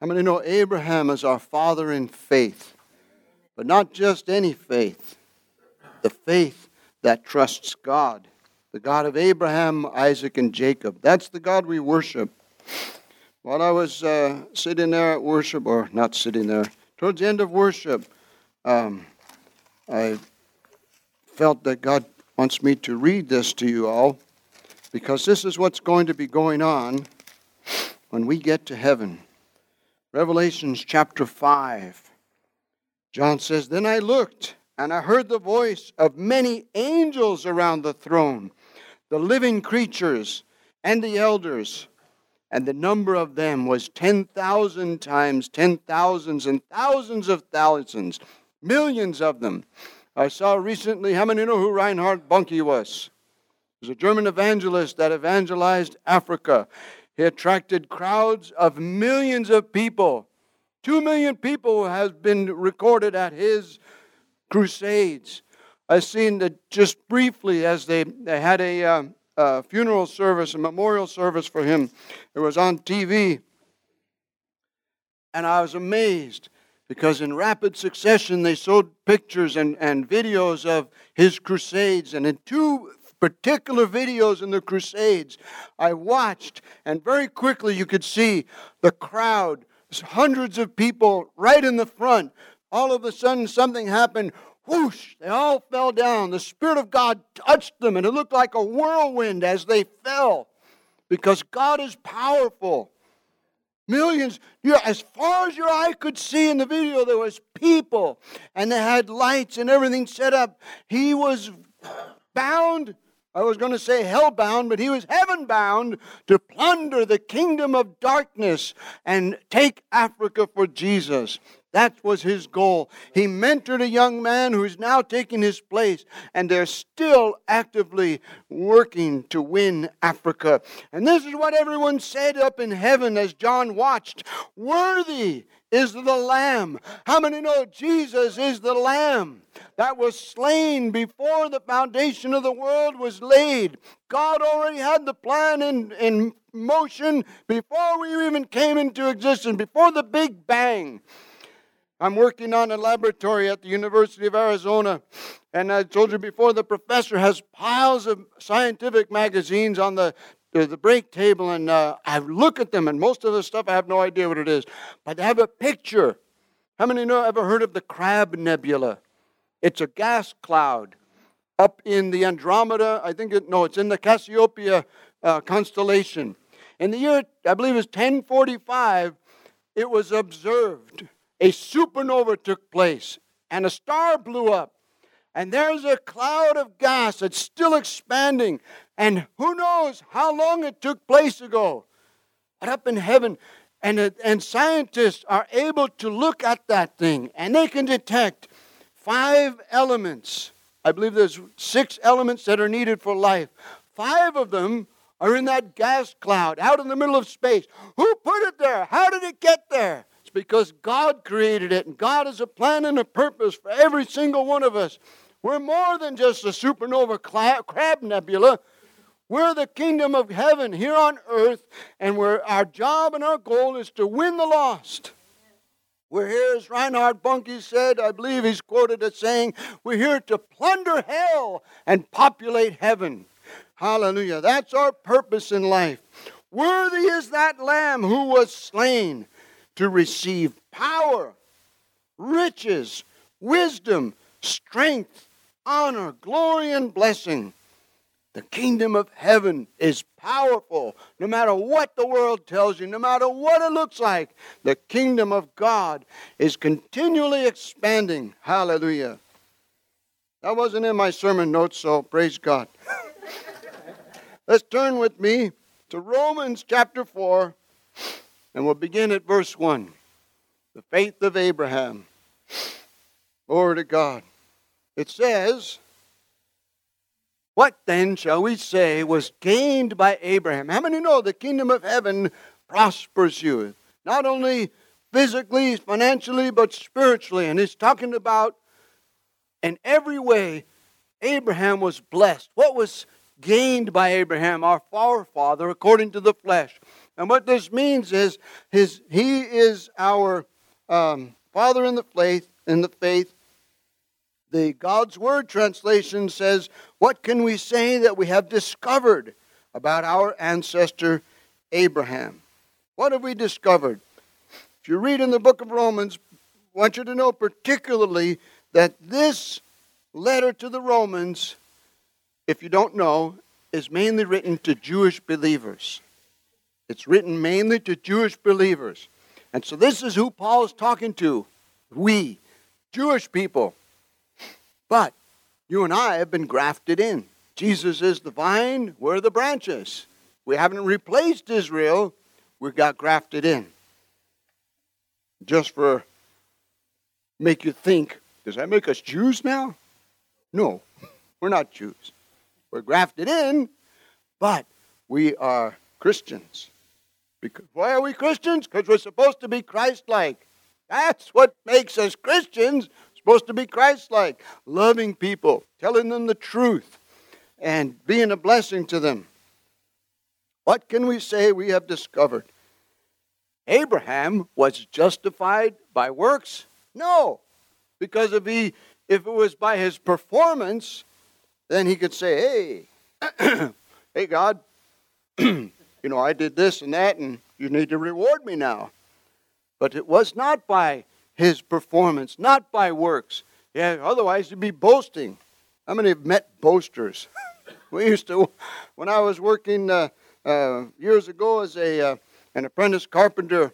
How many know Abraham is our father in faith? But not just any faith, the faith that trusts God, the God of Abraham, Isaac, and Jacob. That's the God we worship. While I was uh, sitting there at worship, or not sitting there, towards the end of worship, um, I felt that God wants me to read this to you all because this is what's going to be going on when we get to heaven. Revelations chapter 5. John says, Then I looked, and I heard the voice of many angels around the throne, the living creatures, and the elders. And the number of them was 10,000 times ten thousands and thousands of thousands, millions of them. I saw recently, how many know who Reinhard Bonnke was? He was a German evangelist that evangelized Africa. He attracted crowds of millions of people. Two million people has been recorded at his crusades. I've seen that just briefly as they, they had a, uh, a funeral service, a memorial service for him. It was on TV. And I was amazed because in rapid succession they showed pictures and, and videos of his crusades. And in two particular videos in the Crusades I watched, and very quickly you could see the crowd, hundreds of people right in the front. All of a sudden, something happened. Whoosh! They all fell down. The Spirit of God touched them, and it looked like a whirlwind as they fell because God is powerful. Millions, as far as your eye could see in the video, there was people, and they had lights and everything set up. He was bound I was going to say hell-bound, but he was heaven-bound to plunder the kingdom of darkness and take Africa for Jesus. That was his goal. He mentored a young man who's now taking his place, and they're still actively working to win Africa. And this is what everyone said up in heaven as John watched Worthy is the Lamb. How many know Jesus is the Lamb that was slain before the foundation of the world was laid? God already had the plan in, in motion before we even came into existence, before the Big Bang. I'm working on a laboratory at the University of Arizona, and I told you before the professor has piles of scientific magazines on the the break table and uh, I look at them, and most of the stuff I have no idea what it is. But I have a picture. How many know ever heard of the Crab Nebula? It's a gas cloud up in the Andromeda. I think it, no, it's in the Cassiopeia uh, constellation. In the year, I believe it's 1045, it was observed. A supernova took place, and a star blew up. And there's a cloud of gas that's still expanding. And who knows how long it took place ago. But up in heaven, and, uh, and scientists are able to look at that thing and they can detect five elements. I believe there's six elements that are needed for life. Five of them are in that gas cloud out in the middle of space. Who put it there? How did it get there? It's because God created it, and God has a plan and a purpose for every single one of us. We're more than just a supernova crab nebula. We're the kingdom of heaven here on earth, and we're, our job and our goal is to win the lost. We're here, as Reinhard Bonnke said, I believe he's quoted as saying, we're here to plunder hell and populate heaven. Hallelujah. That's our purpose in life. Worthy is that lamb who was slain to receive power, riches, wisdom, strength, honor, glory, and blessing. The kingdom of heaven is powerful. No matter what the world tells you, no matter what it looks like, the kingdom of God is continually expanding. Hallelujah. That wasn't in my sermon notes, so praise God. Let's turn with me to Romans chapter 4, and we'll begin at verse 1. The faith of Abraham. Glory to God. It says, what then shall we say was gained by Abraham? How many know the kingdom of heaven prospers you? Not only physically, financially, but spiritually. And he's talking about in every way, Abraham was blessed. What was gained by Abraham, our forefather, according to the flesh? And what this means is his, he is our um, father in the faith, in the faith. The God's Word translation says, What can we say that we have discovered about our ancestor Abraham? What have we discovered? If you read in the book of Romans, I want you to know particularly that this letter to the Romans, if you don't know, is mainly written to Jewish believers. It's written mainly to Jewish believers. And so this is who Paul is talking to. We, Jewish people. But you and I have been grafted in. Jesus is the vine, we're the branches. We haven't replaced Israel, we got grafted in. Just for make you think, does that make us Jews now? No, we're not Jews. We're grafted in, but we are Christians. Because why are we Christians? Because we're supposed to be Christ-like. That's what makes us Christians. Supposed to be Christ-like, loving people, telling them the truth, and being a blessing to them. What can we say we have discovered? Abraham was justified by works? No. Because if he if it was by his performance, then he could say, Hey, hey God, you know, I did this and that, and you need to reward me now. But it was not by his performance, not by works. Yeah, otherwise you'd be boasting. How many have met boasters? we used to, when I was working uh, uh, years ago as a uh, an apprentice carpenter,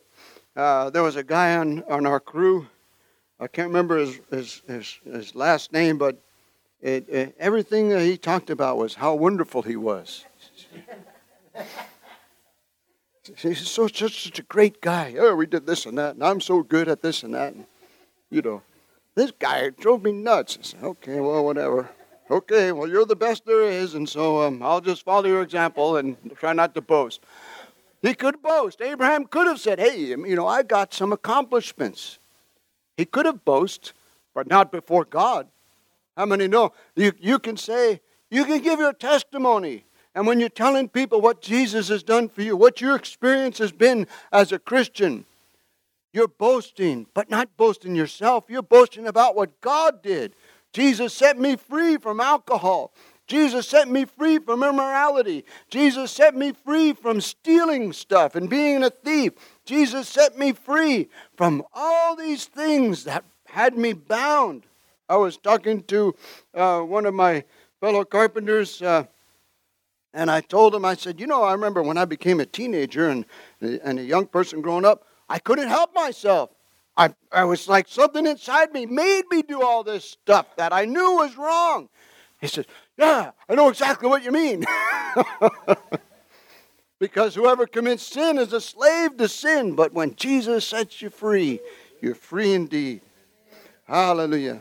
uh, there was a guy on, on our crew. I can't remember his, his, his, his last name, but it, it, everything that he talked about was how wonderful he was. He's so such, such a great guy. Oh, we did this and that, and I'm so good at this and that. And, you know, this guy drove me nuts. I said, okay, well, whatever. Okay, well, you're the best there is, and so um, I'll just follow your example and try not to boast. He could boast. Abraham could have said, hey, you know, I got some accomplishments. He could have boasted, but not before God. How many know? You, you can say, you can give your testimony. And when you're telling people what Jesus has done for you, what your experience has been as a Christian, you're boasting, but not boasting yourself. You're boasting about what God did. Jesus set me free from alcohol. Jesus set me free from immorality. Jesus set me free from stealing stuff and being a thief. Jesus set me free from all these things that had me bound. I was talking to uh, one of my fellow carpenters. Uh, and I told him, I said, you know, I remember when I became a teenager and, and a young person growing up, I couldn't help myself. I, I was like something inside me made me do all this stuff that I knew was wrong. He said, Yeah, I know exactly what you mean. because whoever commits sin is a slave to sin, but when Jesus sets you free, you're free indeed. Hallelujah.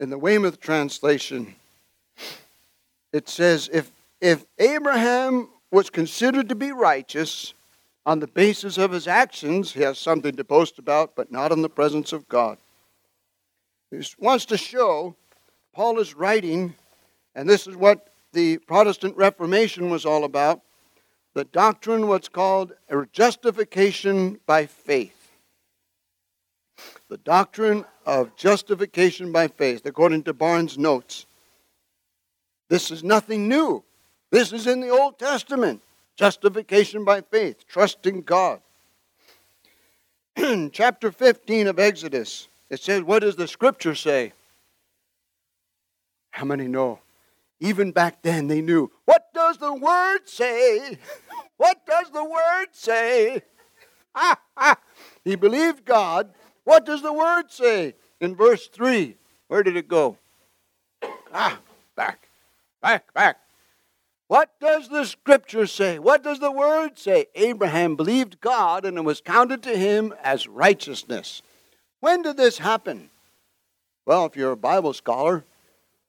In the Weymouth translation, it says if, if Abraham was considered to be righteous on the basis of his actions, he has something to boast about, but not in the presence of God. He wants to show Paul is writing, and this is what the Protestant Reformation was all about the doctrine, what's called justification by faith. The doctrine of justification by faith, according to Barnes' notes. This is nothing new. This is in the Old Testament. Justification by faith, trusting God. Chapter 15 of Exodus, it says, What does the scripture say? How many know? Even back then they knew. What does the word say? what does the word say? Ah. He believed God. What does the word say? In verse 3, where did it go? Ah, back. Back, back. What does the scripture say? What does the word say? Abraham believed God and it was counted to him as righteousness. When did this happen? Well, if you're a Bible scholar,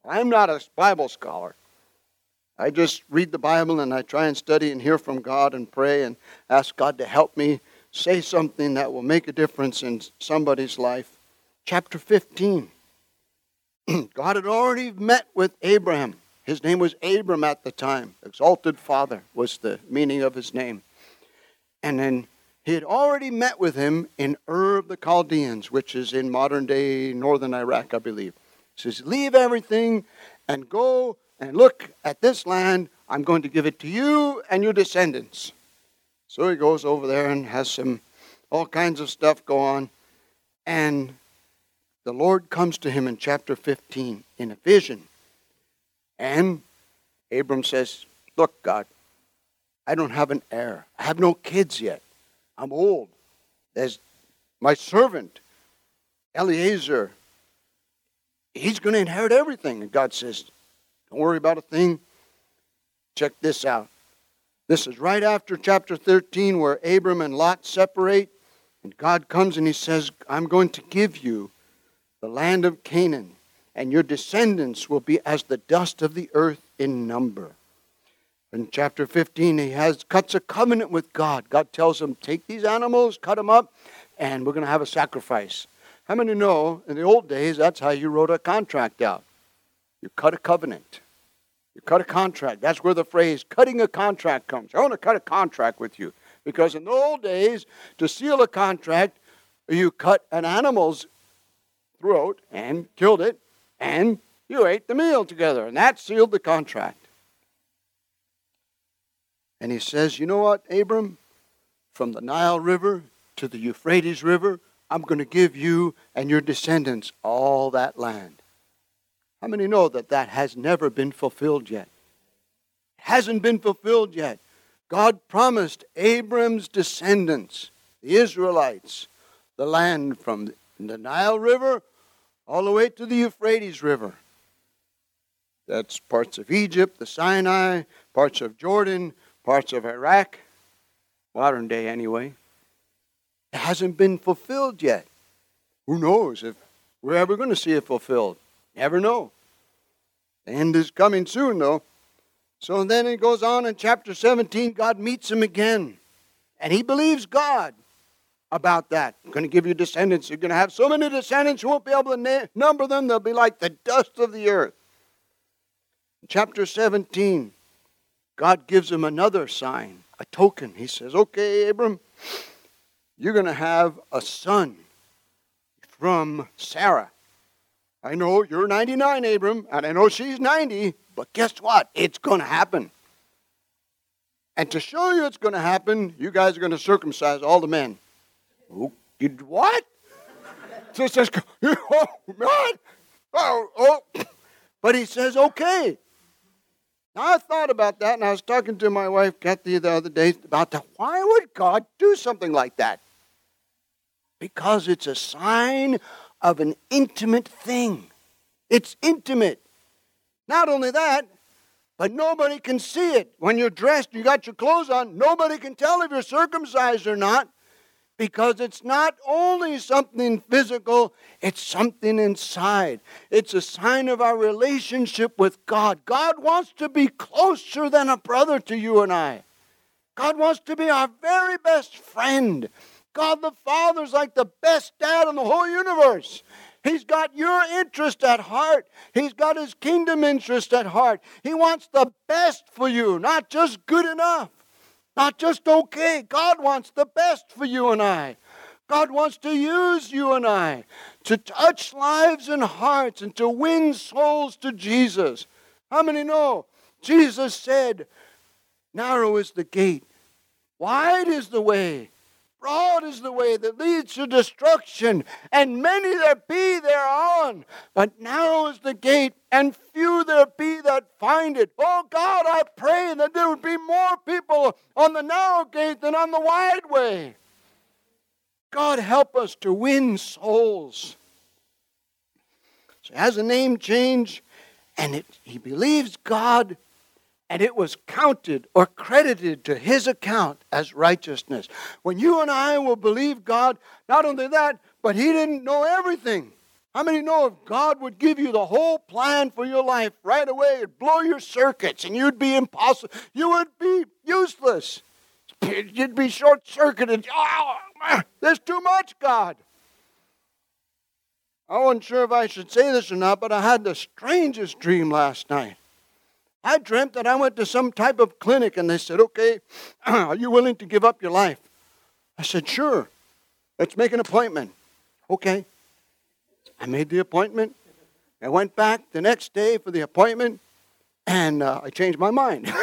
I'm not a Bible scholar. I just read the Bible and I try and study and hear from God and pray and ask God to help me say something that will make a difference in somebody's life. Chapter 15. God had already met with Abraham His name was Abram at the time. Exalted Father was the meaning of his name. And then he had already met with him in Ur of the Chaldeans, which is in modern day northern Iraq, I believe. He says, Leave everything and go and look at this land. I'm going to give it to you and your descendants. So he goes over there and has some all kinds of stuff go on. And the Lord comes to him in chapter 15 in a vision. And Abram says, Look, God, I don't have an heir. I have no kids yet. I'm old. There's my servant, Eliezer. He's going to inherit everything. And God says, Don't worry about a thing. Check this out. This is right after chapter 13 where Abram and Lot separate. And God comes and he says, I'm going to give you the land of Canaan, and your descendants will be as the dust of the earth in number. In chapter 15, he has cuts a covenant with God. God tells him, Take these animals, cut them up, and we're going to have a sacrifice. How many know in the old days that's how you wrote a contract out? You cut a covenant. You cut a contract. That's where the phrase cutting a contract comes. I want to cut a contract with you. Because in the old days, to seal a contract, you cut an animal's throat and killed it, and you ate the meal together. And that sealed the contract. And he says, You know what, Abram? From the Nile River to the Euphrates River, I'm going to give you and your descendants all that land. How many know that that has never been fulfilled yet? It hasn't been fulfilled yet. God promised Abram's descendants, the Israelites, the land from the Nile River all the way to the Euphrates River. That's parts of Egypt, the Sinai, parts of Jordan, parts of Iraq, modern day anyway. It hasn't been fulfilled yet. Who knows if we're ever going to see it fulfilled? Never know. The end is coming soon, though. So then it goes on in chapter 17, God meets him again. And he believes God about that. I'm going to give you descendants. You're going to have so many descendants you won't be able to na- number them. They'll be like the dust of the earth. Chapter 17, God gives him another sign, a token. He says, Okay, Abram, you're going to have a son from Sarah. I know you're 99, Abram, and I know she's 90, but guess what? It's going to happen. And to show you it's going to happen, you guys are going to circumcise all the men. Oh, did what? So says, oh, what? Oh, oh. But he says, okay. Now, I thought about that, and I was talking to my wife, Kathy, the other day about that. Why would God do something like that? Because it's a sign of an intimate thing. It's intimate. Not only that, but nobody can see it. When you're dressed, you got your clothes on, nobody can tell if you're circumcised or not because it's not only something physical, it's something inside. It's a sign of our relationship with God. God wants to be closer than a brother to you and I. God wants to be our very best friend. God the Father's like the best dad in the whole universe. He's got your interest at heart. He's got his kingdom interest at heart. He wants the best for you, not just good enough. Not just okay. God wants the best for you and I. God wants to use you and I to touch lives and hearts and to win souls to Jesus. How many know? Jesus said, Narrow is the gate, wide is the way Broad is the way that leads to destruction, and many there be thereon. But narrow is the gate, and few there be that find it. Oh God, I pray that there would be more people on the narrow gate than on the wide way. God, help us to win souls. So has a name change, and it, he believes God and it was counted or credited to his account as righteousness. When you and I will believe God, not only that, but he didn't know everything. How many know if God would give you the whole plan for your life right away, it'd blow your circuits and you'd be impossible. You would be useless. You'd be short circuited. Oh, ah, there's too much, God. I wasn't sure if I should say this or not, but I had the strangest dream last night. I dreamt that I went to some type of clinic and they said, okay, are you willing to give up your life? I said, sure. Let's make an appointment. Okay. I made the appointment. I went back the next day for the appointment and uh, I changed my mind. but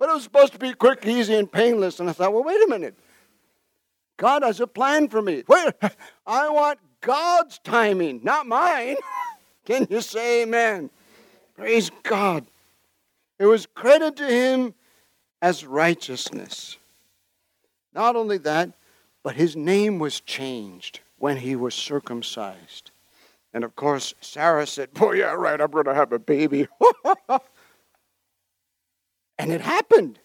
it was supposed to be quick, easy, and painless. And I thought, well, wait a minute. God has a plan for me. Wait, I want God's timing, not mine. Can you say amen? Praise God. It was credited to him as righteousness. Not only that, but his name was changed when he was circumcised. And of course, Sarah said, Boy, yeah, right, I'm going to have a baby. and it happened.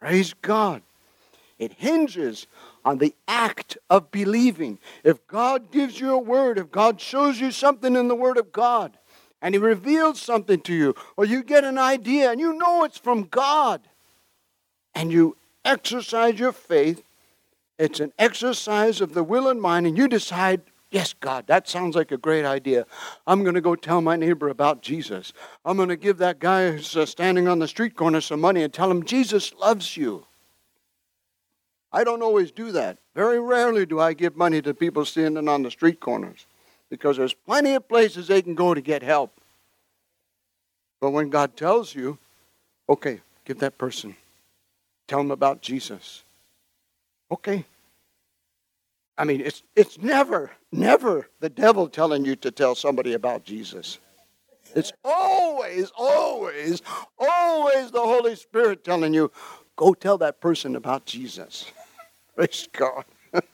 Praise God. It hinges on the act of believing. If God gives you a word, if God shows you something in the Word of God, and He reveals something to you, or you get an idea and you know it's from God, and you exercise your faith, it's an exercise of the will and mind, and you decide, Yes, God, that sounds like a great idea. I'm going to go tell my neighbor about Jesus. I'm going to give that guy who's uh, standing on the street corner some money and tell him Jesus loves you. I don't always do that. Very rarely do I give money to people standing on the street corners because there's plenty of places they can go to get help. But when God tells you, okay, give that person, tell them about Jesus. Okay. I mean, it's, it's never, never the devil telling you to tell somebody about Jesus. It's always, always, always the Holy Spirit telling you, go tell that person about Jesus. Praise God.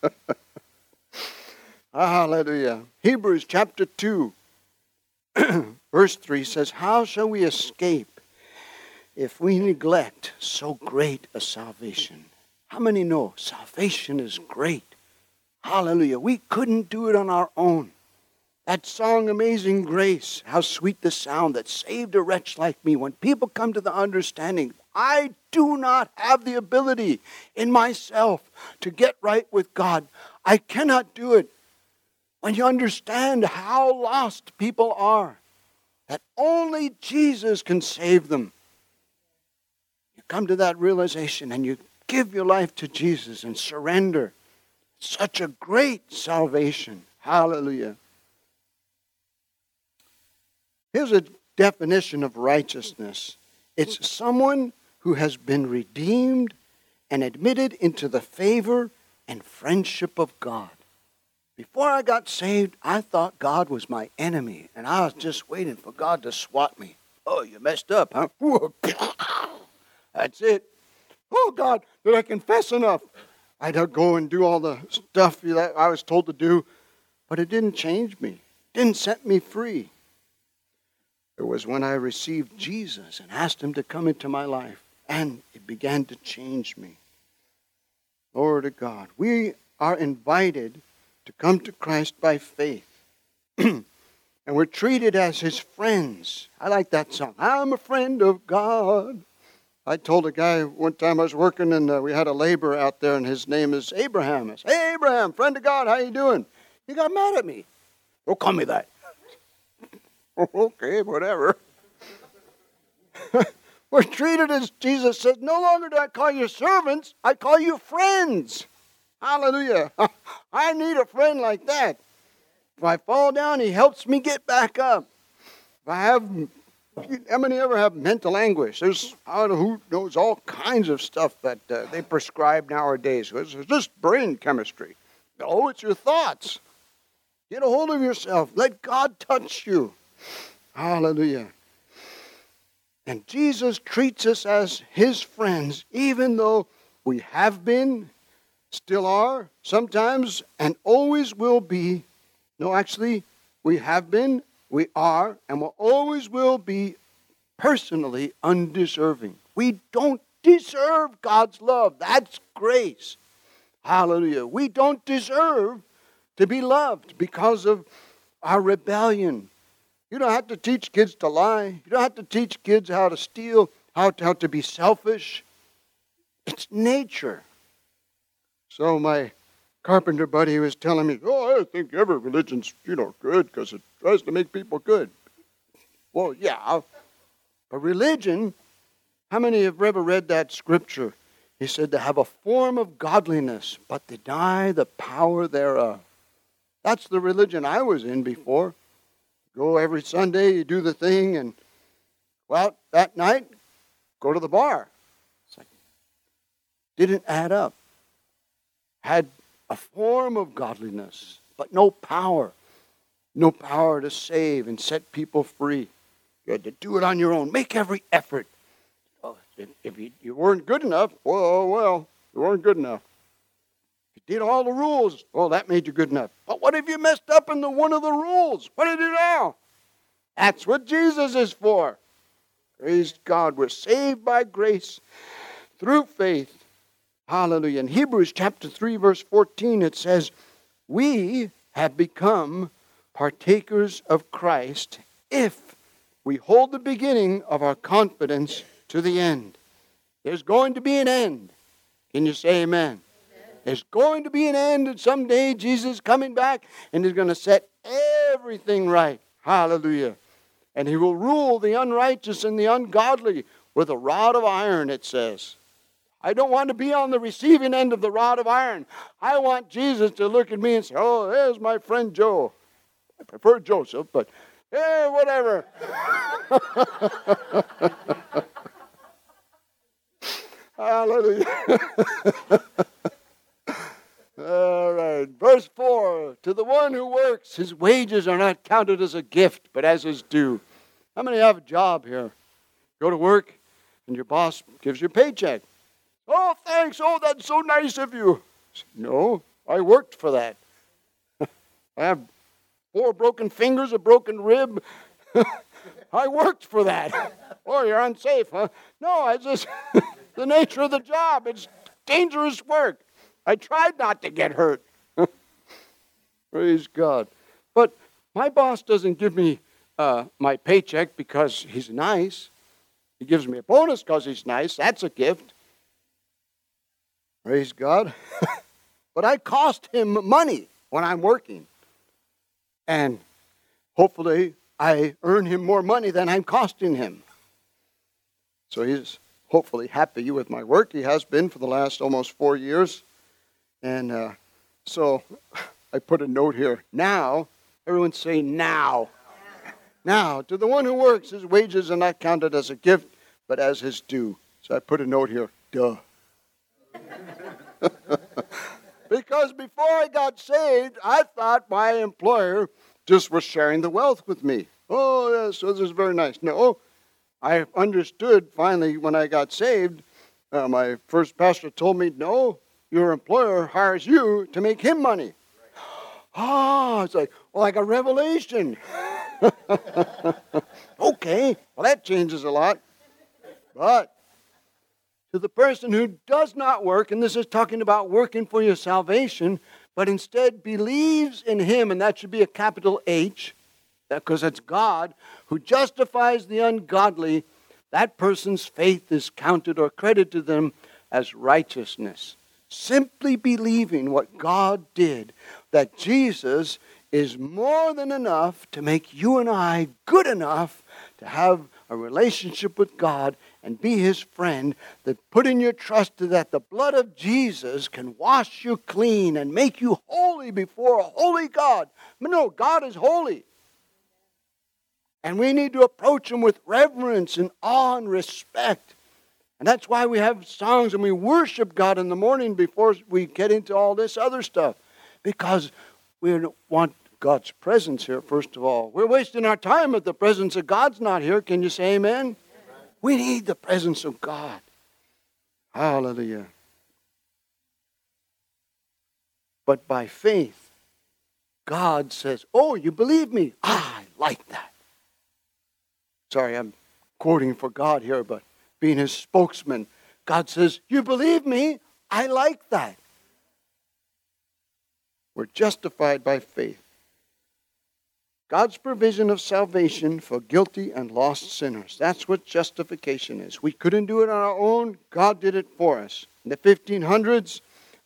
Ah, hallelujah. Hebrews chapter 2, verse 3 says, How shall we escape if we neglect so great a salvation? How many know salvation is great? Hallelujah. We couldn't do it on our own. That song, Amazing Grace, how sweet the sound that saved a wretch like me. When people come to the understanding I do not have the ability in myself to get right with God. I cannot do it. When you understand how lost people are, that only Jesus can save them, you come to that realization and you give your life to Jesus and surrender. Such a great salvation. Hallelujah. Here's a definition of righteousness it's someone who has been redeemed and admitted into the favor and friendship of God. Before I got saved, I thought God was my enemy, and I was just waiting for God to swat me. Oh, you messed up, huh? That's it. Oh, God, did I confess enough? I'd go and do all the stuff that I was told to do, but it didn't change me, it didn't set me free. It was when I received Jesus and asked Him to come into my life and it began to change me. Glory to God. We are invited to come to Christ by faith. and we're treated as his friends. I like that song. I'm a friend of God. I told a guy one time I was working and uh, we had a laborer out there and his name is Abraham. I said, Hey Abraham, friend of God, how you doing? He got mad at me. Don't call me that. okay, whatever. We're treated as Jesus says, no longer do I call you servants, I call you friends. Hallelujah. I need a friend like that. If I fall down, he helps me get back up. If I have, how many ever have mental anguish? There's, I don't know who knows all kinds of stuff that uh, they prescribe nowadays. It's just brain chemistry. Oh, it's your thoughts. Get a hold of yourself. Let God touch you. Hallelujah. And Jesus treats us as his friends, even though we have been, still are, sometimes, and always will be. No, actually, we have been, we are, and will always will be personally undeserving. We don't deserve God's love. That's grace. Hallelujah. We don't deserve to be loved because of our rebellion, you don't have to teach kids to lie. You don't have to teach kids how to steal, how to, how to be selfish. It's nature. So my carpenter buddy was telling me, "Oh, I think every religion's you know good because it tries to make people good." Well, yeah, but religion. How many have ever read that scripture? He said to have a form of godliness, but deny the power thereof. That's the religion I was in before. Go every Sunday, you do the thing, and out that night, go to the bar. It's like, didn't add up. Had a form of godliness, but no power. No power to save and set people free. You had to do it on your own. Make every effort. Oh, if, if you, you weren't good enough, well, well, you weren't good enough. You did all the rules, well, that made you good enough. But what if you messed up in the one of the rules? What do you do now? That's what Jesus is for. Praise God. We're saved by grace through faith Hallelujah. In Hebrews chapter 3, verse 14, it says, We have become partakers of Christ if we hold the beginning of our confidence to the end. There's going to be an end. Can you say amen? There's going to be an end, and someday Jesus is coming back and he's going to set everything right. Hallelujah. And he will rule the unrighteous and the ungodly with a rod of iron, it says. I don't want to be on the receiving end of the rod of iron. I want Jesus to look at me and say, Oh, there's my friend Joe. I prefer Joseph, but hey, whatever. Hallelujah. All right. Verse 4 To the one who works, his wages are not counted as a gift, but as his due. How many have a job here? Go to work, and your boss gives you a paycheck. Oh, thanks. Oh, that's so nice of you. No, I worked for that. I have four broken fingers, a broken rib. I worked for that. Oh, you're unsafe, huh? No, I just, the nature of the job. It's dangerous work. I tried not to get hurt. Praise God. But my boss doesn't give me uh, my paycheck because he's nice. He gives me a bonus because he's nice. That's a gift. Praise God. but I cost him money when I'm working. And hopefully I earn him more money than I'm costing him. So he's hopefully happy with my work. He has been for the last almost four years. And uh, so I put a note here. Now, everyone say now. Now, to the one who works, his wages are not counted as a gift, but as his due. So I put a note here. Duh. because before I got saved, I thought my employer just was sharing the wealth with me. Oh, yes, so this is very nice. No, I understood finally when I got saved. Uh, my first pastor told me, no, your employer hires you to make him money. Oh, it's like, like a revelation. okay, well, that changes a lot. But to the person who does not work, and this is talking about working for your salvation, but instead believes in Him, and that should be a capital H, because it's God who justifies the ungodly, that person's faith is counted or credited to them as righteousness. Simply believing what God did, that Jesus is more than enough to make you and I good enough to have a relationship with God and be his friend, that putting your trust that the blood of Jesus can wash you clean and make you holy before a holy God. No, God is holy. And we need to approach him with reverence and awe and respect. And that's why we have songs and we worship God in the morning before we get into all this other stuff. Because we want God's presence here, first of all. We're wasting our time if the presence of God's not here. Can you say amen? We need the presence of God. Hallelujah. But by faith, God says, Oh, you believe me? Ah, I like that. Sorry, I'm quoting for God here, but being his spokesman, God says, You believe me? I like that. We're justified by faith. God's provision of salvation for guilty and lost sinners. That's what justification is. We couldn't do it on our own, God did it for us. In the 1500s,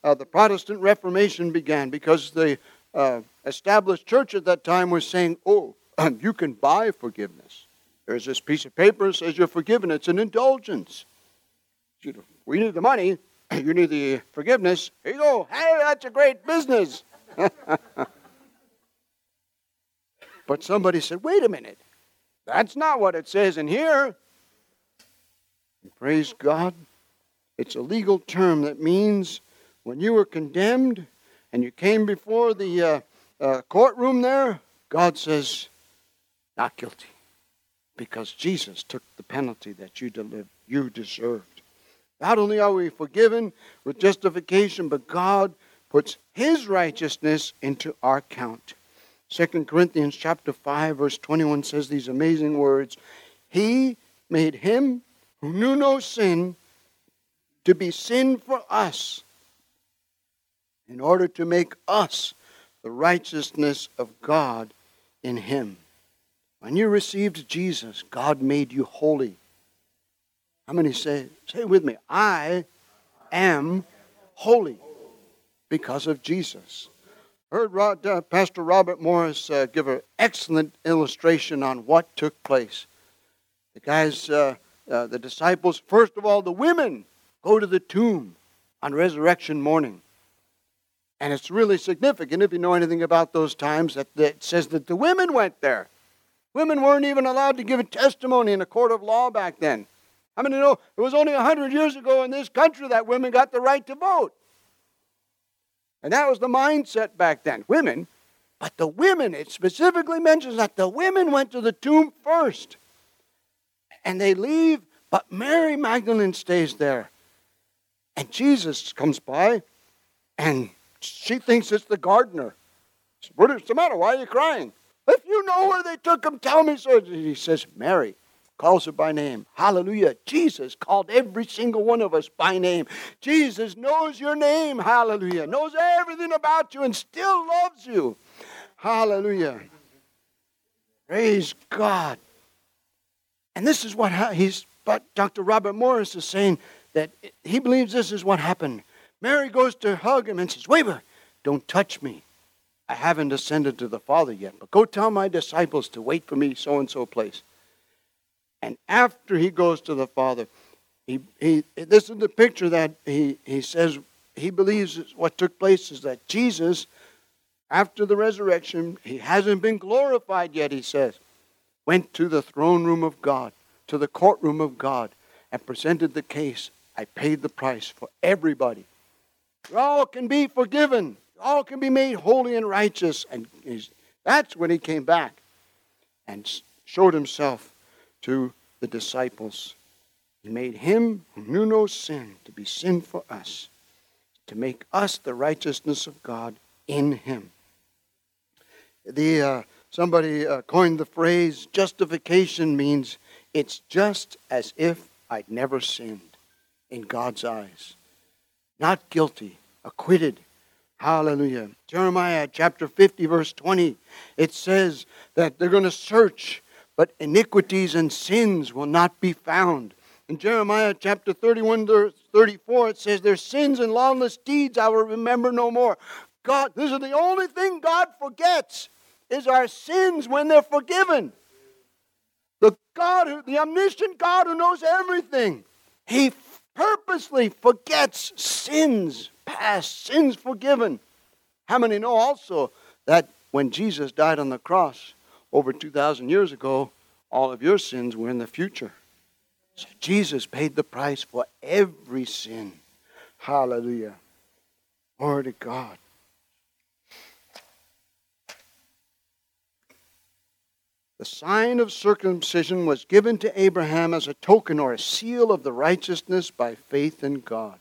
uh, the Protestant Reformation began because the uh, established church at that time was saying, oh, you can buy forgiveness. There's this piece of paper that says you're forgiven. It's an indulgence. We need the money. You need the forgiveness. Here you go. Hey, that's a great business. but somebody said, wait a minute. That's not what it says in here. And praise God. It's a legal term that means when you were condemned and you came before the uh, uh, courtroom there, God says, not guilty. Because Jesus took the penalty that you, delivered, you deserved. Not only are we forgiven with justification, but God puts his righteousness into our account. 2 Corinthians chapter 5 verse 21 says these amazing words, he made him who knew no sin to be sin for us in order to make us the righteousness of God in him. When you received Jesus, God made you holy. How many say, say with me, I am holy because of Jesus. Heard Rod, uh, Pastor Robert Morris uh, give an excellent illustration on what took place. The guys, uh, uh the disciples, first of all, the women go to the tomb on resurrection morning. And it's really significant if you know anything about those times that, that it says that the women went there. Women weren't even allowed to give a testimony in a court of law back then. How many know it was only 100 years ago in this country that women got the right to vote? And that was the mindset back then. Women, but the women, it specifically mentions that the women went to the tomb first. And they leave, but Mary Magdalene stays there. And Jesus comes by, and she thinks it's the gardener. What is the matter? Why are you crying? If you know where they took him, tell me so. He says, Mary calls her by name. Hallelujah. Jesus called every single one of us by name. Jesus knows your name. Hallelujah. Knows everything about you and still loves you. Hallelujah. Praise God. And this is what he's, but Dr. Robert Morris is saying that he believes this is what happened. Mary goes to hug him and says, Wait, don't touch me. I haven't ascended to the Father yet, but go tell my disciples to wait for me so and so place. And after he goes to the Father, he, he, this is the picture that he, he says he believes what took place is that Jesus, after the resurrection, he hasn't been glorified yet, he says, went to the throne room of God, to the courtroom of God, and presented the case. I paid the price for everybody. All can be forgiven. All can be made holy and righteous. And that's when he came back and showed himself to the disciples. He made him who knew no sin to be sin for us, to make us the righteousness of God in him. The, uh, somebody uh, coined the phrase justification means it's just as if I'd never sinned in God's eyes. Not guilty, acquitted. Hallelujah. Jeremiah chapter 50, verse 20, it says that they're going to search, but iniquities and sins will not be found. In Jeremiah chapter 31, verse 34, it says, Their sins and lawless deeds I will remember no more. God, this is the only thing God forgets is our sins when they're forgiven. The God, who, the omniscient God who knows everything, He purposely forgets sins, past sins forgiven. How many know also that when Jesus died on the cross over 2,000 years ago, all of your sins were in the future? So Jesus paid the price for every sin. Hallelujah. Glory to God. The sign of circumcision was given to Abraham as a token or a seal of the righteousness by faith in God.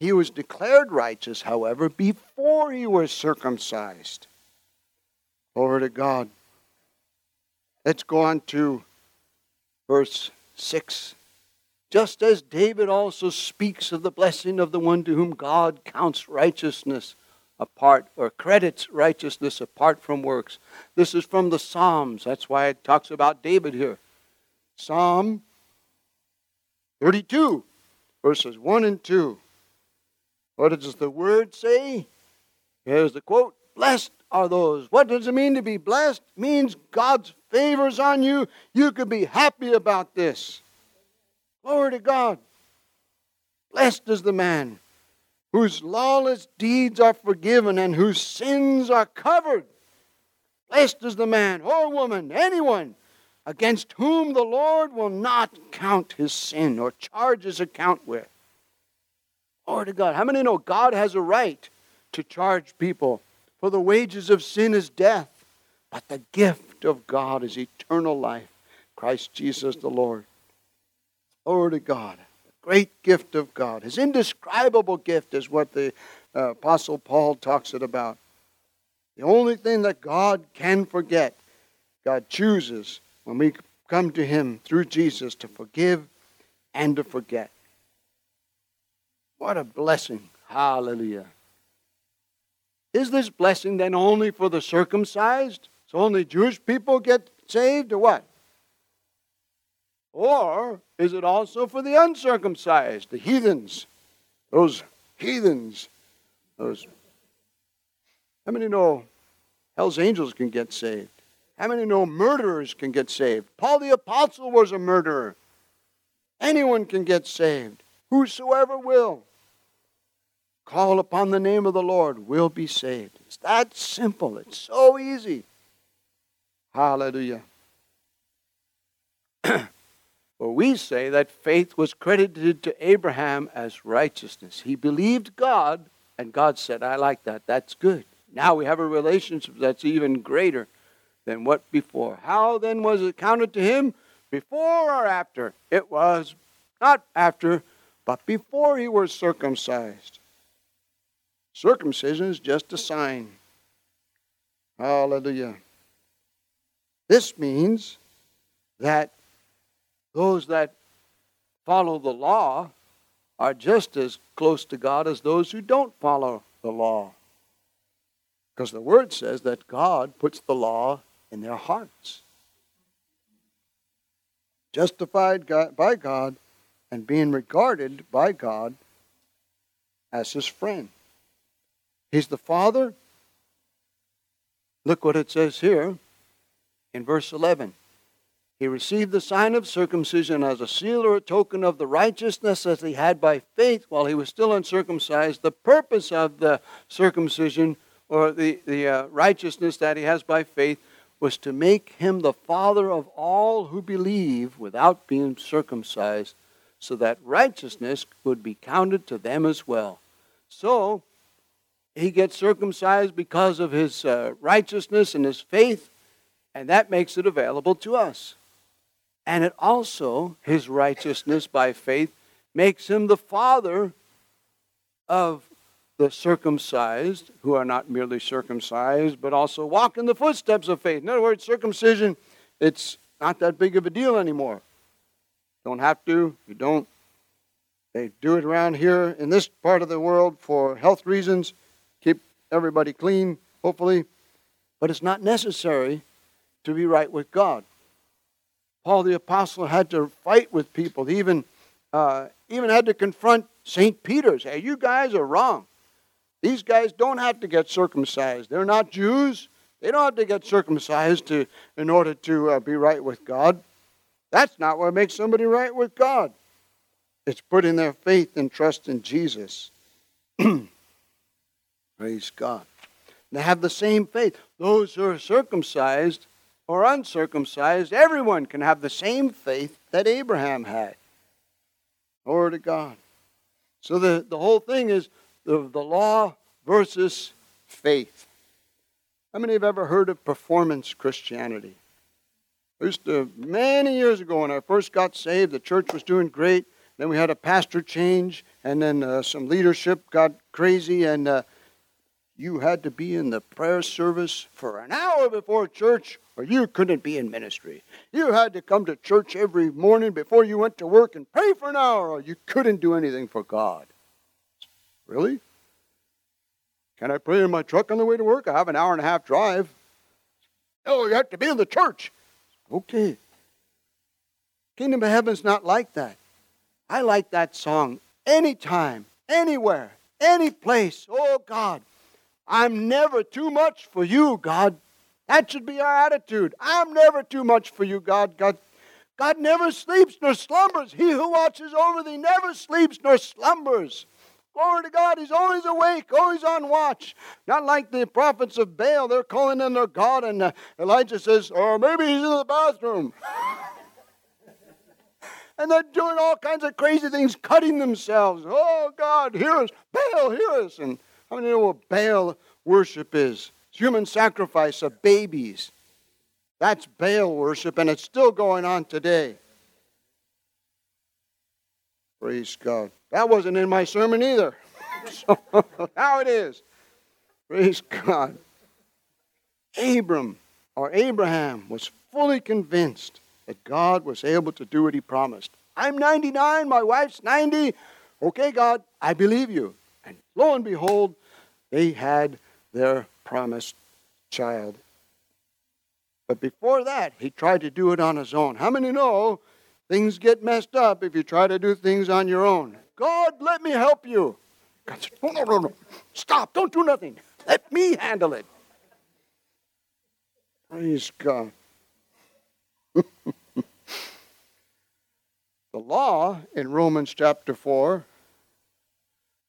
He was declared righteous, however, before he was circumcised. Glory to God. Let's go on to verse 6. Just as David also speaks of the blessing of the one to whom God counts righteousness apart or credits righteousness apart from works. This is from the Psalms. That's why it talks about David here. Psalm 32, verses 1 and 2. What does the word say? Here's the quote Blessed are those. What does it mean to be blessed? It means God's favors on you. You could be happy about this. Glory to God. Blessed is the man whose lawless deeds are forgiven and whose sins are covered. Blessed is the man or woman, anyone, against whom the Lord will not count his sin or charge his account with. Glory to God. How many know God has a right to charge people? For the wages of sin is death, but the gift of God is eternal life. Christ Jesus the Lord. Glory to God. The great gift of God. His indescribable gift is what the uh, Apostle Paul talks it about. The only thing that God can forget, God chooses when we come to Him through Jesus to forgive and to forget. What a blessing. Hallelujah. Is this blessing then only for the circumcised? So only Jewish people get saved or what? Or is it also for the uncircumcised, the heathens? Those heathens, those how many know hell's angels can get saved? How many know murderers can get saved? Paul the Apostle was a murderer. Anyone can get saved. Whosoever will call upon the name of the Lord will be saved. It's that simple. It's so easy. Hallelujah. For we say that faith was credited to Abraham as righteousness. He believed God, and God said, I like that. That's good. Now we have a relationship that's even greater than what before. How then was it counted to him? Before or after? It was not after, but before he was circumcised. Circumcision is just a sign. Hallelujah. This means that those that follow the law are just as close to God as those who don't follow the law. Because the Word says that God puts the law in their hearts. Justified by God and being regarded by God as His friend. He's the Father. Look what it says here in verse 11. He received the sign of circumcision as a seal or a token of the righteousness that he had by faith while he was still uncircumcised. The purpose of the circumcision or the, the uh, righteousness that he has by faith was to make him the father of all who believe without being circumcised, so that righteousness would be counted to them as well. So, he gets circumcised because of his uh, righteousness and his faith, and that makes it available to us. And it also, his righteousness by faith, makes him the father of the circumcised, who are not merely circumcised, but also walk in the footsteps of faith. In other words, circumcision, it's not that big of a deal anymore. Don't have to, you don't. They do it around here in this part of the world for health reasons, everybody clean, hopefully. But it's not necessary to be right with God. Paul the Apostle had to fight with people. He even, uh, even had to confront St. Peter's. Say, you guys are wrong. These guys don't have to get circumcised. They're not Jews. They don't have to get circumcised to, in order to uh, be right with God. That's not what makes somebody right with God. It's putting their faith and trust in Jesus. Praise God. They have the same faith. Those who are circumcised or uncircumcised, everyone can have the same faith that Abraham had. Glory to God. So the, the whole thing is the, the law versus faith. How many have ever heard of performance Christianity? I used to, many years ago when I first got saved, the church was doing great. Then we had a pastor change, and then uh, some leadership got crazy, and uh, you had to be in the prayer service for an hour before church or you couldn't be in ministry. You had to come to church every morning before you went to work and pray for an hour or you couldn't do anything for God. Really? Can I pray in my truck on the way to work? I have an hour and a half drive. Oh, you have to be in the church. Okay. Kingdom of Heaven's not like that. I like that song anytime, anywhere, any place. Oh God, I'm never too much for you, God. That should be our attitude. I'm never too much for you, God. God, God never sleeps nor slumbers. He who watches over thee never sleeps nor slumbers. Glory to God, He's always awake, always on watch. Not like the prophets of Baal, they're calling in their God, and uh, Elijah says, or oh, maybe he's in the bathroom. and they're doing all kinds of crazy things, cutting themselves. Oh, God, hear us. Baal, hear us. And how many know what Baal worship is? It's human sacrifice of babies. That's Baal worship, and it's still going on today. Praise God. That wasn't in my sermon either. so, how it is. Praise God. Abram, or Abraham, was fully convinced that God was able to do what he promised. I'm 99, my wife's 90. Okay, God, I believe you. Lo and behold, they had their promised child. But before that, he tried to do it on his own. How many know things get messed up if you try to do things on your own? God, let me help you. God said, No, no, no, no. Stop. Don't do nothing. Let me handle it. Praise God. the law in Romans chapter 4,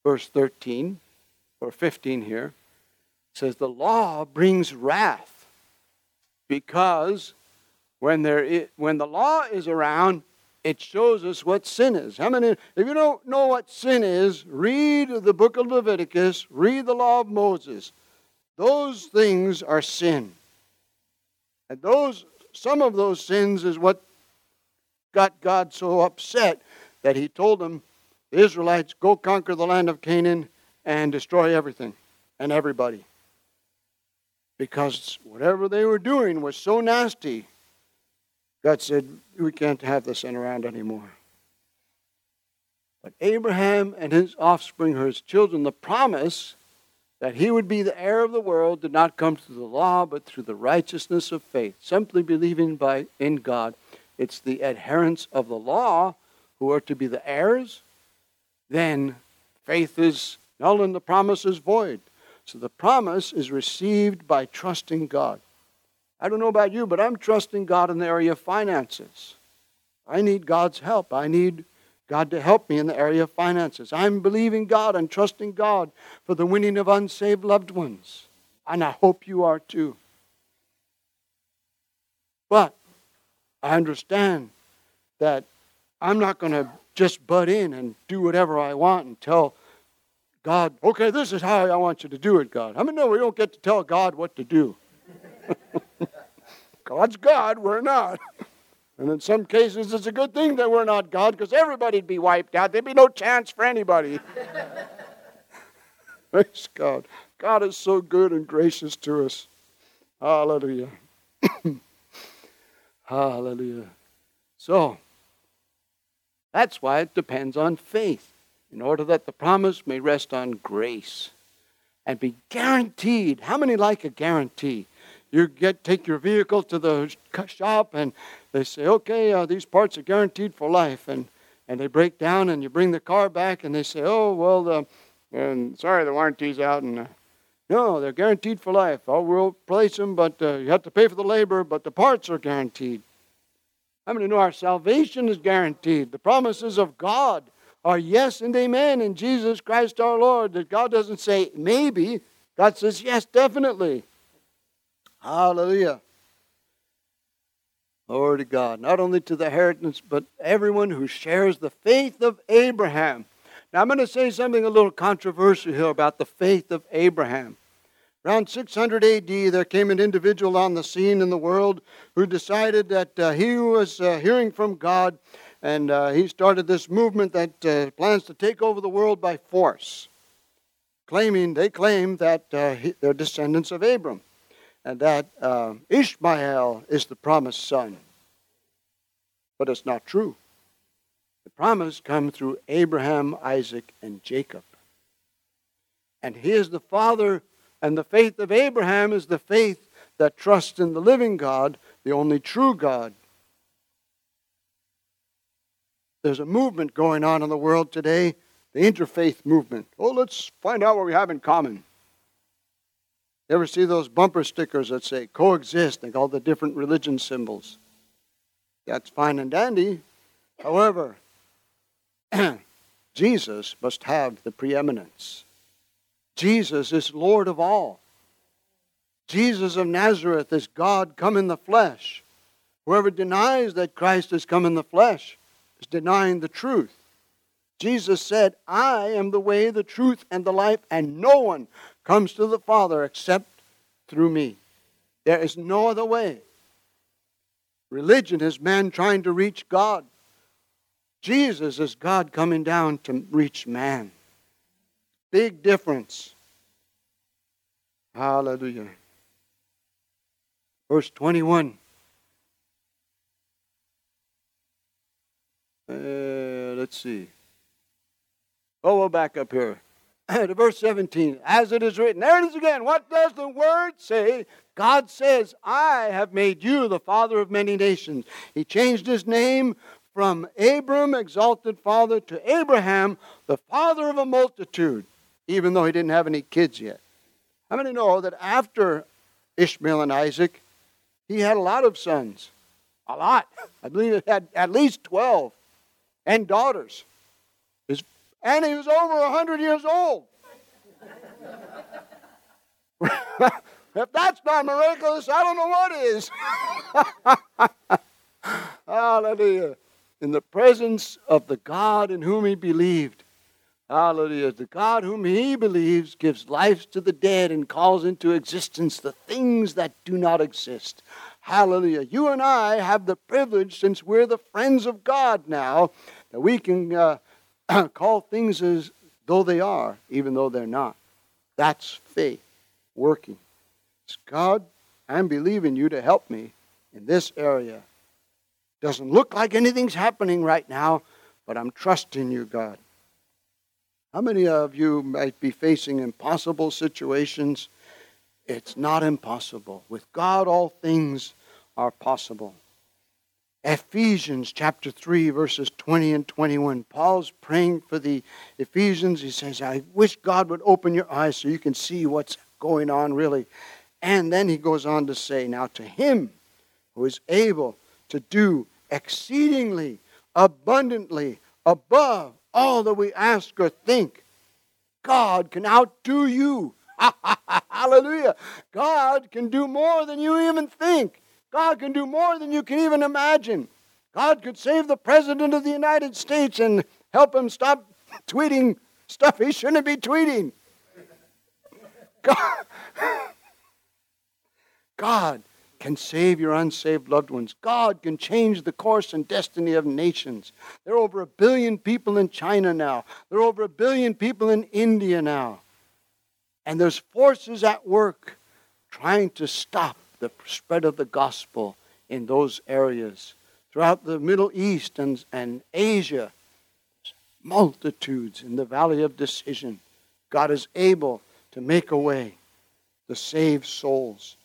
verse 13, or 15 here, says the law brings wrath because when, there is, when the law is around, it shows us what sin is. How many, if you don't know what sin is, read the book of Leviticus, read the law of Moses. Those things are sin. And those, some of those sins is what got God so upset that he told them, the Israelites, go conquer the land of Canaan and destroy everything and everybody. Because whatever they were doing was so nasty God said, We can't have this around anymore. But Abraham and his offspring, or his children, the promise that he would be the heir of the world did not come through the law, but through the righteousness of faith, simply believing by, in God. It's the adherents of the law who are to be the heirs. Then faith is null and the promise is void. So the promise is received by trusting God. I don't know about you, but I'm trusting God in the area of finances. I need God's help. I need God to help me in the area of finances. I'm believing God and trusting God for the winning of unsaved loved ones. And I hope you are too. But I understand that I'm not going to just butt in and do whatever I want and tell God, okay, this is how I want you to do it, God. I mean, no, we don't get to tell God what to do. God's God, we're not. And in some cases, it's a good thing that we're not God because everybody'd be wiped out. There'd be no chance for anybody. Praise God. God is so good and gracious to us. Hallelujah. Hallelujah. So, that's why it depends on faith, in order that the promise may rest on grace and be guaranteed. How many like a guarantee? you get take your vehicle to the shop and they say, okay, uh, these parts are guaranteed for life, and and they break down, and you bring the car back, and they say, oh well, the, and sorry, the warranty's out, and uh, no, they're guaranteed for life. Oh, we'll replace them, but uh, you have to pay for the labor, but the parts are guaranteed. How many know our salvation is guaranteed? The promises of God are yes and amen in Jesus Christ our Lord. That God doesn't say maybe, God says yes, definitely. Hallelujah. Glory to God. Not only to the inheritance, but everyone who shares the faith of Abraham. Now, I'm going to say something a little controversial here about the faith of Abraham. Around 600 AD, there came an individual on the scene in the world who decided that uh, he was uh, hearing from God, and uh, he started this movement that uh, plans to take over the world by force. Claiming, they claim that uh, he, they're descendants of Abram and that uh, Ishmael is the promised son. But it's not true. The promise comes through Abraham, Isaac, and Jacob. And he is the father, and the faith of Abraham is the faith that trusts in the living God, the only true God. There's a movement going on in the world today the interfaith movement. Oh, let's find out what we have in common. You ever see those bumper stickers that say coexist and all the different religion symbols? That's fine and dandy. However, Jesus must have the preeminence. Jesus is Lord of all. Jesus of Nazareth is God come in the flesh. Whoever denies that Christ has come in the flesh is denying the truth. Jesus said, I am the way, the truth, and the life, and no one comes to the Father except through me. There is no other way. Religion is man trying to reach God. Jesus is God coming down to reach man. Big difference. Hallelujah. Verse 21. Uh, let's see. Oh, we'll back up here. to verse 17, as it is written. There it is again. What does the word say? God says, I have made you the father of many nations. He changed his name from Abram, exalted father, to Abraham, the father of a multitude, even though he didn't have any kids yet. How many know that after Ishmael and Isaac, he had a lot of sons? A lot. I believe he had at least 12 and daughters. And he was over 100 years old. if that's not miraculous, I don't know what is. Hallelujah. In the presence of the God in whom he believed. Hallelujah. The God whom he believes gives life to the dead and calls into existence the things that do not exist. Hallelujah. You and I have the privilege, since we're the friends of God now, that we can uh, call things as though they are, even though they're not. That's faith working. It's God, I'm believing you to help me in this area. Doesn't look like anything's happening right now, but I'm trusting you, God. How many of you might be facing impossible situations? It's not impossible. With God, all things are possible. Ephesians chapter 3, verses 20 and 21. Paul's praying for the Ephesians. He says, I wish God would open your eyes so you can see what's going on really. And then he goes on to say, Now to him who is able to do exceedingly abundantly above all that we ask or think, God can outdo you. Hallelujah. God can do more than you even think. God can do more than you can even imagine. God could save the President of the United States and help him stop tweeting stuff he shouldn't be tweeting. God, God can save your unsaved loved ones. God can change the course and destiny of nations. There are over a billion people in China now. There are over a billion people in India now. And there's forces at work trying to stop the spread of the gospel in those areas. Throughout the Middle East and, and Asia, multitudes in the valley of decision. God is able to make a way to save souls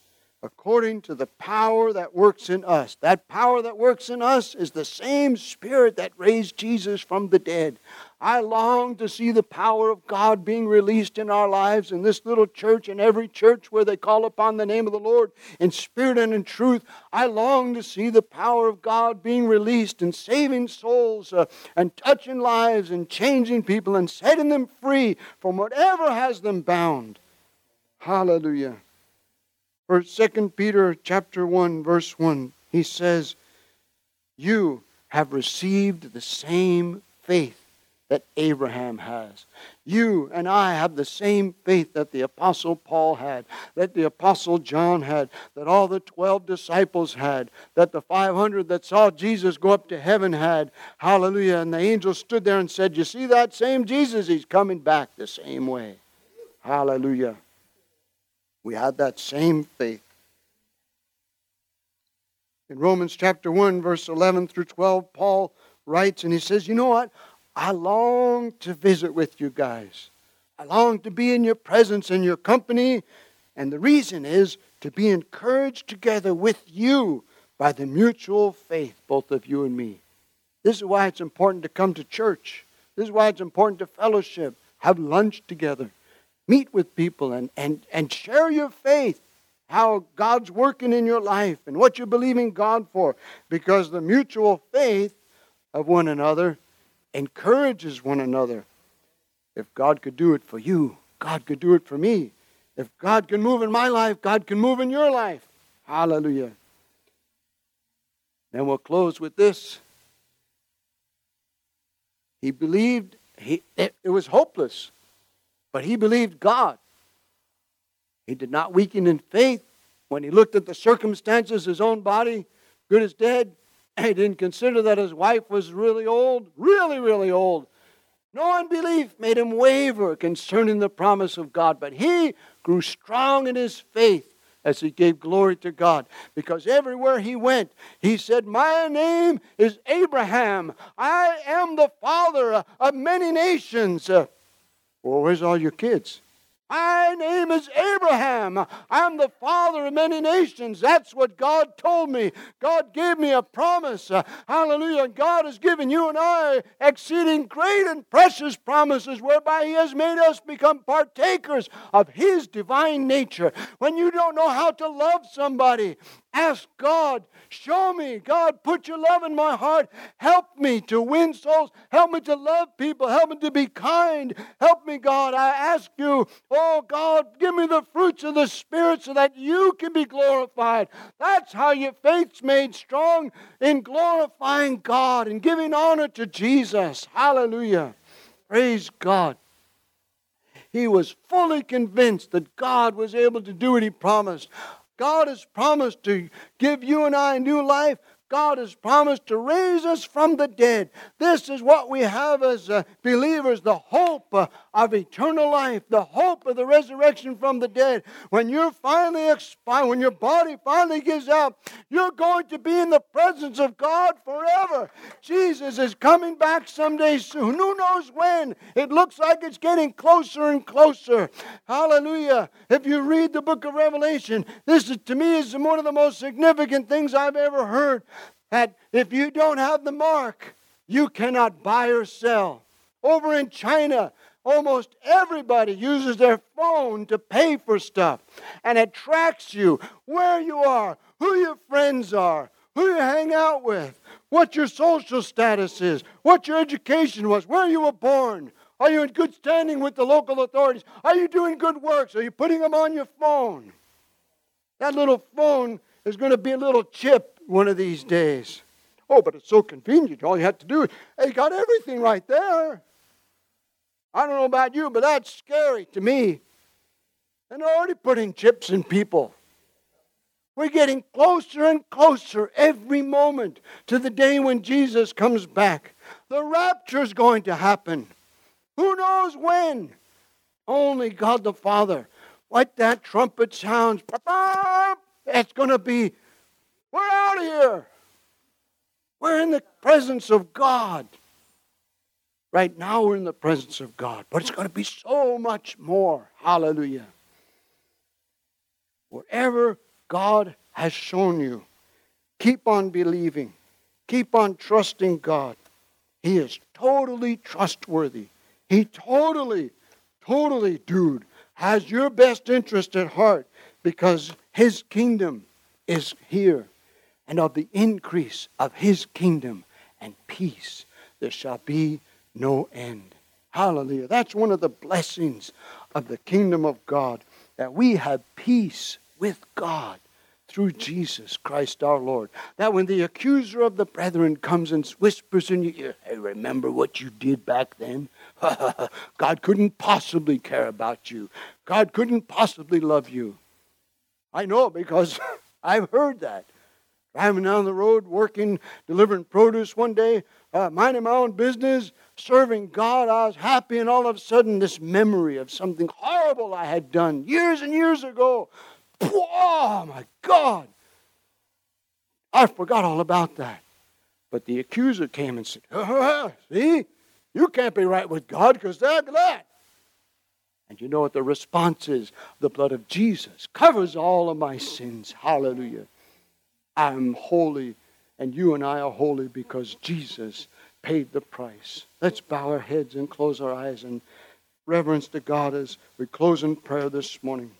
according to the power that works in us. That power that works in us is the same Spirit that raised Jesus from the dead. I long to see the power of God being released in our lives in this little church and every church where they call upon the name of the Lord in spirit and in truth. I long to see the power of God being released and saving souls uh, and touching lives and changing people and setting them free from whatever has them bound. Hallelujah. For 2 Peter chapter 1 verse 1, he says, "You have received the same faith that Abraham has. You and I have the same faith that the Apostle Paul had, that the Apostle John had, that all the 12 disciples had, that the 500 that saw Jesus go up to heaven had. Hallelujah. And the angel stood there and said, You see that same Jesus? He's coming back the same way. Hallelujah. We had that same faith. In Romans chapter 1, verse 11 through 12, Paul writes and he says, You know what? I long to visit with you guys. I long to be in your presence and your company. And the reason is to be encouraged together with you by the mutual faith, both of you and me. This is why it's important to come to church. This is why it's important to fellowship, have lunch together, meet with people, and, and, and share your faith, how God's working in your life and what you're believing God for. Because the mutual faith of one another encourages one another. If God could do it for you, God could do it for me. If God can move in my life, God can move in your life. Hallelujah. Then we'll close with this. He believed he, it, it was hopeless, but he believed God. He did not weaken in faith when he looked at the circumstances, his own body, good as dead. He didn't consider that his wife was really old, really, really old. No unbelief made him waver concerning the promise of God, but he grew strong in his faith as he gave glory to God. Because everywhere he went, he said, My name is Abraham. I am the father of many nations. Well, where's all your kids? My name is Abraham. I'm the father of many nations. That's what God told me. God gave me a promise. Hallelujah. God has given you and I exceeding great and precious promises whereby He has made us become partakers of His divine nature. When you don't know how to love somebody, Ask God, show me. God, put your love in my heart. Help me to win souls. Help me to love people. Help me to be kind. Help me, God. I ask you, oh God, give me the fruits of the Spirit so that you can be glorified. That's how your faith's made strong in glorifying God and giving honor to Jesus. Hallelujah. Praise God. He was fully convinced that God was able to do what he promised. God has promised to give you and I a new life. God has promised to raise us from the dead. This is what we have as uh, believers the hope uh, of eternal life, the hope of the resurrection from the dead. When you're finally expired, when your body finally gives out, you're going to be in the presence of God forever. Jesus is coming back someday soon. Who knows when? It looks like it's getting closer and closer. Hallelujah. If you read the book of Revelation, this is, to me is one of the most significant things I've ever heard. That if you don't have the mark, you cannot buy or sell. Over in China, Almost everybody uses their phone to pay for stuff, and it tracks you where you are, who your friends are, who you hang out with, what your social status is, what your education was, where you were born. Are you in good standing with the local authorities? Are you doing good works? Are you putting them on your phone? That little phone is going to be a little chip one of these days. Oh, but it's so convenient. All you have to do is, hey, got everything right there. I don't know about you, but that's scary to me. And they're already putting chips in people. We're getting closer and closer every moment to the day when Jesus comes back. The rapture is going to happen. Who knows when? Only God the Father. What that trumpet sounds, it's going to be, we're out of here. We're in the presence of God. Right now, we're in the presence of God, but it's going to be so much more. Hallelujah. Whatever God has shown you, keep on believing, keep on trusting God. He is totally trustworthy. He totally, totally, dude, has your best interest at heart because His kingdom is here. And of the increase of His kingdom and peace, there shall be no end. Hallelujah. That's one of the blessings of the kingdom of God that we have peace with God through Jesus Christ our Lord. That when the accuser of the brethren comes and whispers in your ear, hey, remember what you did back then? God couldn't possibly care about you. God couldn't possibly love you. I know because I've heard that. Driving down the road, working, delivering produce one day, uh, minding my own business, serving God, I was happy, and all of a sudden, this memory of something horrible I had done years and years ago. Oh my God! I forgot all about that. But the accuser came and said, See, you can't be right with God because of that. And you know what the response is? The blood of Jesus covers all of my sins. Hallelujah. I'm holy, and you and I are holy because Jesus paid the price. Let's bow our heads and close our eyes and reverence to God as we close in prayer this morning.